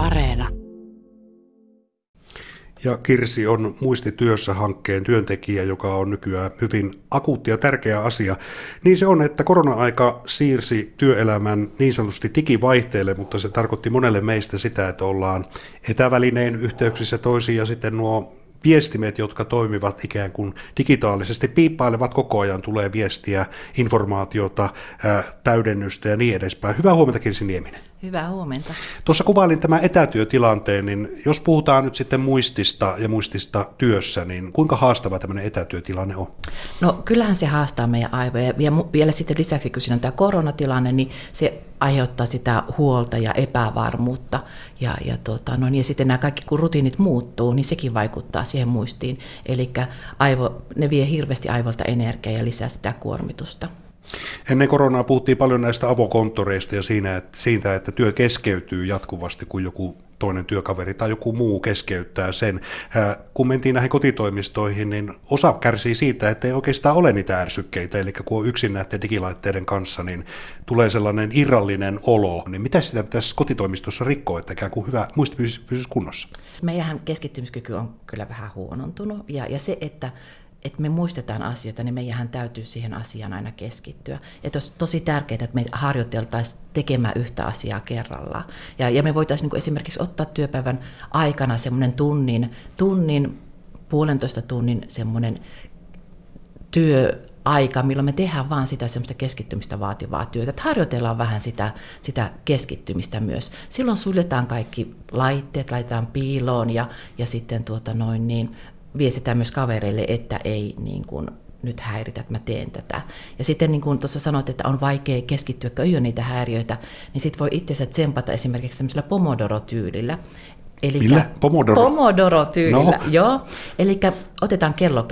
Areena. Ja Kirsi on muistityössä hankkeen työntekijä, joka on nykyään hyvin akuutti ja tärkeä asia. Niin se on, että korona-aika siirsi työelämän niin sanotusti digivaihteelle, mutta se tarkoitti monelle meistä sitä, että ollaan etävälineen yhteyksissä toisiin ja sitten nuo viestimet, jotka toimivat ikään kuin digitaalisesti, piippailevat koko ajan, tulee viestiä, informaatiota, täydennystä ja niin edespäin. Hyvää huomenta Kirsi Nieminen. Hyvää huomenta. Tuossa kuvailin tämän etätyötilanteen, niin jos puhutaan nyt sitten muistista ja muistista työssä, niin kuinka haastava tämmöinen etätyötilanne on? No kyllähän se haastaa meidän aivoja. Ja vielä sitten lisäksi, kun siinä on tämä koronatilanne, niin se aiheuttaa sitä huolta ja epävarmuutta. Ja, ja, tota, no, niin, ja sitten nämä kaikki, kun rutiinit muuttuu, niin sekin vaikuttaa siihen muistiin. Eli ne vie hirveästi aivolta energiaa ja lisää sitä kuormitusta. Ennen koronaa puhuttiin paljon näistä avokonttoreista ja siinä, että, siitä, että työ keskeytyy jatkuvasti, kun joku toinen työkaveri tai joku muu keskeyttää sen. Kun mentiin näihin kotitoimistoihin, niin osa kärsii siitä, että ei oikeastaan ole niitä ärsykkeitä, eli kun on yksin näiden digilaitteiden kanssa, niin tulee sellainen irrallinen olo. Niin mitä sitä pitäisi kotitoimistossa rikkoa, että ikään kuin hyvä muisti pysyisi kunnossa? Meidän keskittymiskyky on kyllä vähän huonontunut, ja, ja se, että että me muistetaan asioita, niin meidän täytyy siihen asiaan aina keskittyä. Että olisi tosi tärkeää, että me harjoiteltaisiin tekemään yhtä asiaa kerrallaan. Ja, ja me voitaisiin niin esimerkiksi ottaa työpäivän aikana semmoinen tunnin, tunnin, puolentoista tunnin semmoinen työaika, milloin me tehdään vaan sitä semmoista keskittymistä vaativaa työtä. Että harjoitellaan vähän sitä, sitä keskittymistä myös. Silloin suljetaan kaikki laitteet, laitetaan piiloon ja, ja sitten tuota noin niin, viestitään myös kavereille, että ei niin kuin, nyt häiritä, että mä teen tätä. Ja sitten niin kuin tuossa sanoit, että on vaikea keskittyä, kun ei ole niitä häiriöitä, niin sitten voi itsensä tsempata esimerkiksi tämmöisellä Pomodoro-tyylillä. Eli Millä? Pomodoro? Pomodoro-tyylillä, no. joo. Eli otetaan kello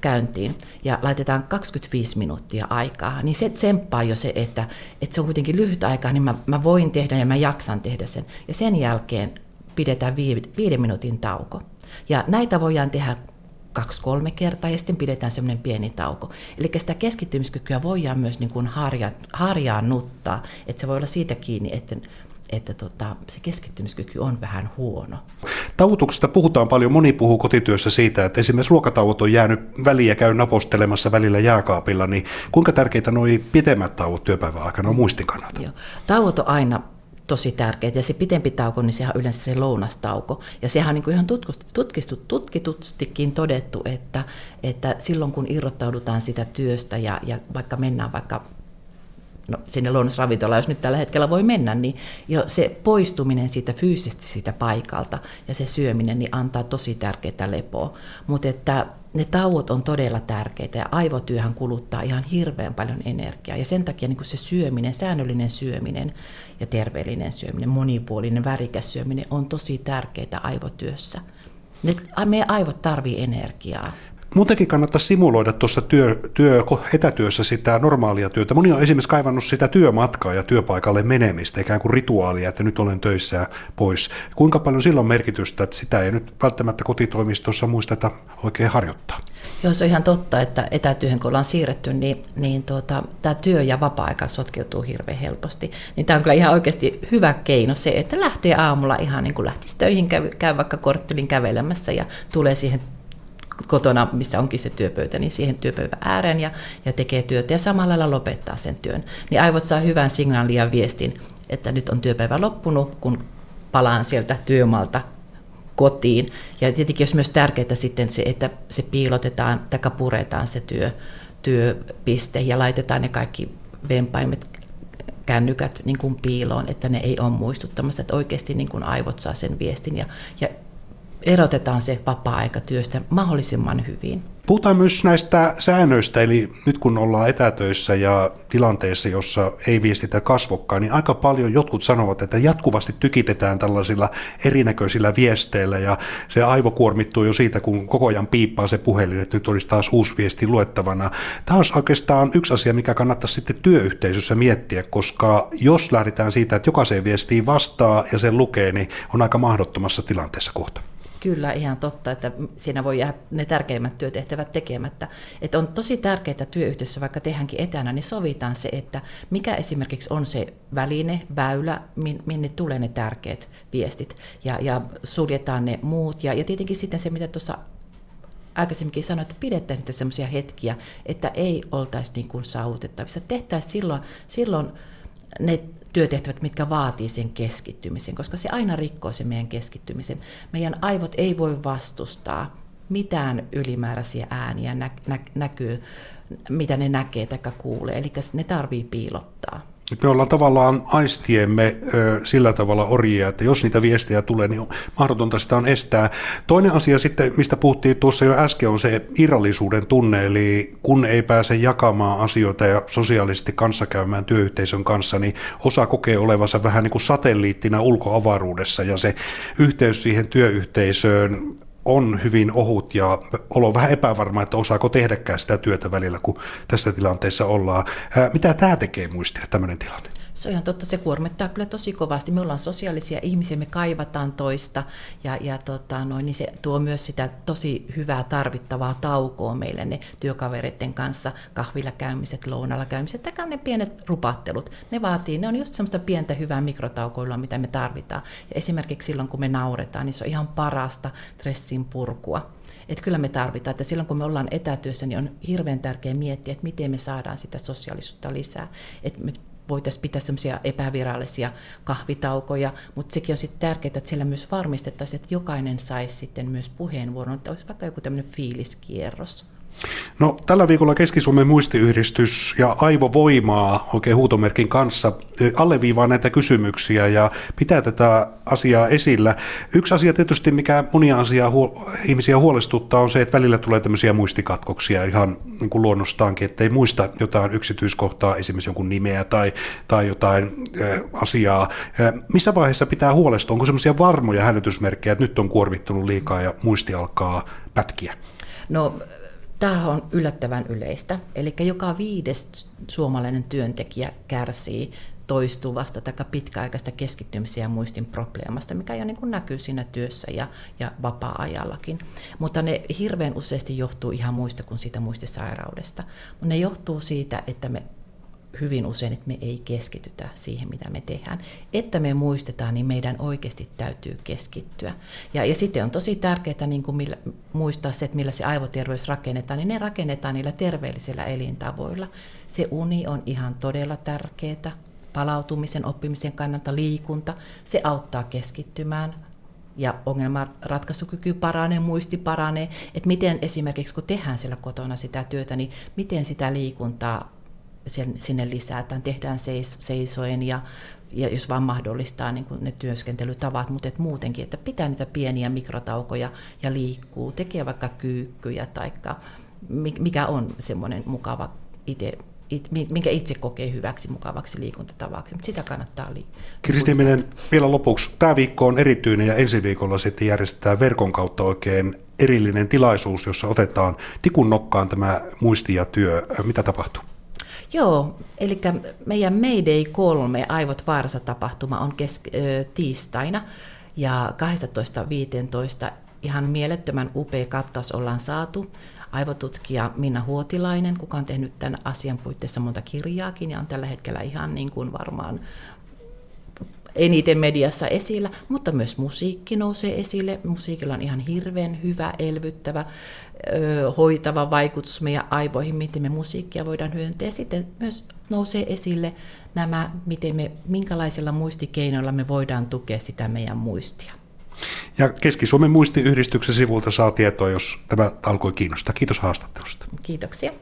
käyntiin ja laitetaan 25 minuuttia aikaa, niin se tsemppaa jo se, että, että se on kuitenkin lyhyt aika, niin mä, mä voin tehdä ja mä jaksan tehdä sen. Ja sen jälkeen pidetään viiden minuutin tauko. Ja näitä voidaan tehdä kaksi-kolme kertaa ja sitten pidetään semmoinen pieni tauko. Eli sitä keskittymiskykyä voidaan myös niin kuin harja, harjaannuttaa, että se voi olla siitä kiinni, että että tota, se keskittymiskyky on vähän huono. Tauotuksesta puhutaan paljon. Moni puhuu kotityössä siitä, että esimerkiksi ruokatauot on jäänyt väliin ja käy napostelemassa välillä jääkaapilla, niin kuinka tärkeitä nuo pitemmät tauot työpäivän aikana on muistin kannalta? Joo. Tauot on aina tosi tärkeitä. Ja se pitempi tauko, niin sehän on yleensä se lounastauko. Ja sehän on niin kuin ihan tutkistu, tutkitustikin todettu, että, että silloin kun irrottaudutaan sitä työstä ja, ja vaikka mennään vaikka no, sinne lounasravintolaan, jos nyt tällä hetkellä voi mennä, niin jo se poistuminen siitä fyysisesti siitä paikalta ja se syöminen niin antaa tosi tärkeää lepoa. Mutta että ne tauot on todella tärkeitä ja aivotyöhän kuluttaa ihan hirveän paljon energiaa. Ja sen takia niin se syöminen, säännöllinen syöminen ja terveellinen syöminen, monipuolinen, värikäs syöminen on tosi tärkeää aivotyössä. Ne, meidän aivot tarvii energiaa. Muutenkin kannattaa simuloida tuossa työ, työ, etätyössä sitä normaalia työtä. Moni on esimerkiksi kaivannut sitä työmatkaa ja työpaikalle menemistä, ikään kuin rituaalia, että nyt olen töissä pois. Kuinka paljon silloin merkitystä, että sitä ei nyt välttämättä kotitoimistossa muisteta oikein harjoittaa? Joo, se on ihan totta, että etätyöhön kun ollaan siirretty, niin, niin tuota, tämä työ ja vapaa-aika sotkeutuu hirveän helposti. Niin tämä on kyllä ihan oikeasti hyvä keino se, että lähtee aamulla ihan niin kuin lähtisi töihin, käy, käy vaikka korttelin kävelemässä ja tulee siihen kotona, missä onkin se työpöytä, niin siihen työpöydän ääreen ja, ja tekee työtä ja samalla lailla lopettaa sen työn. Niin aivot saa hyvän signaalin ja viestin, että nyt on työpäivä loppunut, kun palaan sieltä työmalta kotiin. Ja tietenkin olisi myös tärkeää sitten se, että se piilotetaan tai puretaan se työ, työpiste ja laitetaan ne kaikki vempaimet kännykät niin kuin piiloon, että ne ei ole muistuttamassa, että oikeasti niin kuin aivot saa sen viestin ja, ja erotetaan se vapaa-aika työstä mahdollisimman hyvin. Puhutaan myös näistä säännöistä, eli nyt kun ollaan etätöissä ja tilanteessa, jossa ei viestitä kasvokkaan, niin aika paljon jotkut sanovat, että jatkuvasti tykitetään tällaisilla erinäköisillä viesteillä ja se aivo kuormittuu jo siitä, kun koko ajan piippaa se puhelin, että nyt olisi taas uusi viesti luettavana. Tämä on oikeastaan yksi asia, mikä kannattaa sitten työyhteisössä miettiä, koska jos lähdetään siitä, että jokaiseen viestiin vastaa ja sen lukee, niin on aika mahdottomassa tilanteessa kohta. Kyllä, ihan totta, että siinä voi jäädä ne tärkeimmät työtehtävät tekemättä. Että on tosi tärkeää työyhteisössä, vaikka tehdäänkin etänä, niin sovitaan se, että mikä esimerkiksi on se väline, väylä, minne tulee ne tärkeät viestit, ja, ja suljetaan ne muut. Ja, ja tietenkin sitten se, mitä tuossa aikaisemminkin sanoin, että pidettäisiin niitä sellaisia hetkiä, että ei oltaisi niin kuin saavutettavissa. Tehtäisiin silloin, silloin ne työtehtävät, mitkä vaatii sen keskittymisen, koska se aina rikkoo sen meidän keskittymisen. Meidän aivot ei voi vastustaa mitään ylimääräisiä ääniä nä- nä- näkyy, mitä ne näkee tai kuulee, eli ne tarvii piilottaa. Me ollaan tavallaan aistiemme ö, sillä tavalla orjia, että jos niitä viestejä tulee, niin on mahdotonta sitä on estää. Toinen asia sitten, mistä puhuttiin tuossa jo äsken, on se irrallisuuden tunne, eli kun ei pääse jakamaan asioita ja sosiaalisesti kanssakäymään työyhteisön kanssa, niin osa kokee olevansa vähän niin kuin satelliittina ulkoavaruudessa, ja se yhteys siihen työyhteisöön on hyvin ohut ja olo vähän epävarma, että osaako tehdäkään sitä työtä välillä, kun tässä tilanteessa ollaan. Mitä tämä tekee muistia, tämmöinen tilanne? Se on ihan totta, se kuormittaa kyllä tosi kovasti. Me ollaan sosiaalisia ihmisiä, me kaivataan toista ja, ja tota, noin, niin se tuo myös sitä tosi hyvää tarvittavaa taukoa meille ne työkavereiden kanssa, kahvilla käymiset, lounalla käymiset, tai ne pienet rupattelut. Ne vaatii, ne on just semmoista pientä hyvää mikrotaukoilua, mitä me tarvitaan. Ja esimerkiksi silloin, kun me nauretaan, niin se on ihan parasta stressin purkua. Että kyllä me tarvitaan, että silloin kun me ollaan etätyössä, niin on hirveän tärkeää miettiä, että miten me saadaan sitä sosiaalisuutta lisää. Että me voitaisiin pitää semmoisia epävirallisia kahvitaukoja, mutta sekin on sitten tärkeää, että siellä myös varmistettaisiin, että jokainen saisi sitten myös puheenvuoron, että olisi vaikka joku tämmöinen fiiliskierros. No, tällä viikolla Keski-Suomen muistiyhdistys ja Aivovoimaa oikein huutomerkin kanssa alleviivaa näitä kysymyksiä ja pitää tätä asiaa esillä. Yksi asia tietysti, mikä monia asiaa huol- ihmisiä huolestuttaa, on se, että välillä tulee tämmöisiä muistikatkoksia ihan niin kuin luonnostaankin, ettei muista jotain yksityiskohtaa, esimerkiksi jonkun nimeä tai, tai jotain äh, asiaa. Äh, missä vaiheessa pitää huolestua? Onko semmoisia varmoja hälytysmerkkejä, että nyt on kuormittunut liikaa ja muisti alkaa pätkiä? No Tämä on yllättävän yleistä. Eli joka viides suomalainen työntekijä kärsii toistuvasta tai pitkäaikaista keskittymisiä ja muistin probleemasta, mikä jo niin kuin näkyy siinä työssä ja, ja vapaa-ajallakin. Mutta ne hirveän useasti johtuu ihan muista kuin siitä muistisairaudesta. Ne johtuu siitä, että me hyvin usein, että me ei keskitytä siihen, mitä me tehdään. Että me muistetaan, niin meidän oikeasti täytyy keskittyä. Ja, ja sitten on tosi tärkeää niin kuin millä, muistaa se, että millä se aivoterveys rakennetaan, niin ne rakennetaan niillä terveellisillä elintavoilla. Se uni on ihan todella tärkeää. Palautumisen, oppimisen kannalta liikunta, se auttaa keskittymään, ja ongelmanratkaisukyky paranee, muisti paranee, että miten esimerkiksi kun tehdään siellä kotona sitä työtä, niin miten sitä liikuntaa sinne lisätään, tehdään seis, seisoen ja, ja jos vaan mahdollistaa niin kuin ne työskentelytavat, mutta et muutenkin, että pitää niitä pieniä mikrotaukoja ja liikkuu, tekee vaikka kyykkyjä tai mikä on semmoinen mukava itse minkä itse kokee hyväksi, mukavaksi liikuntatavaksi, mutta sitä kannattaa liikkua. Kirsti vielä lopuksi. Tämä viikko on erityinen ja ensi viikolla sitten järjestetään verkon kautta oikein erillinen tilaisuus, jossa otetaan tikun nokkaan tämä muisti ja työ. Mitä tapahtuu? Joo, eli meidän Mayday 3 Aivot vaarassa tapahtuma on kes- tiistaina ja 12.15 ihan mielettömän upea kattaus ollaan saatu. Aivotutkija Minna Huotilainen, kuka on tehnyt tämän asian puitteissa monta kirjaakin ja on tällä hetkellä ihan niin kuin varmaan eniten mediassa esillä, mutta myös musiikki nousee esille. Musiikilla on ihan hirveän hyvä, elvyttävä, hoitava vaikutus meidän aivoihin, miten me musiikkia voidaan hyödyntää. Sitten myös nousee esille nämä, miten me, minkälaisilla muistikeinoilla me voidaan tukea sitä meidän muistia. Ja Keski-Suomen muistiyhdistyksen sivulta saa tietoa, jos tämä alkoi kiinnostaa. Kiitos haastattelusta. Kiitoksia.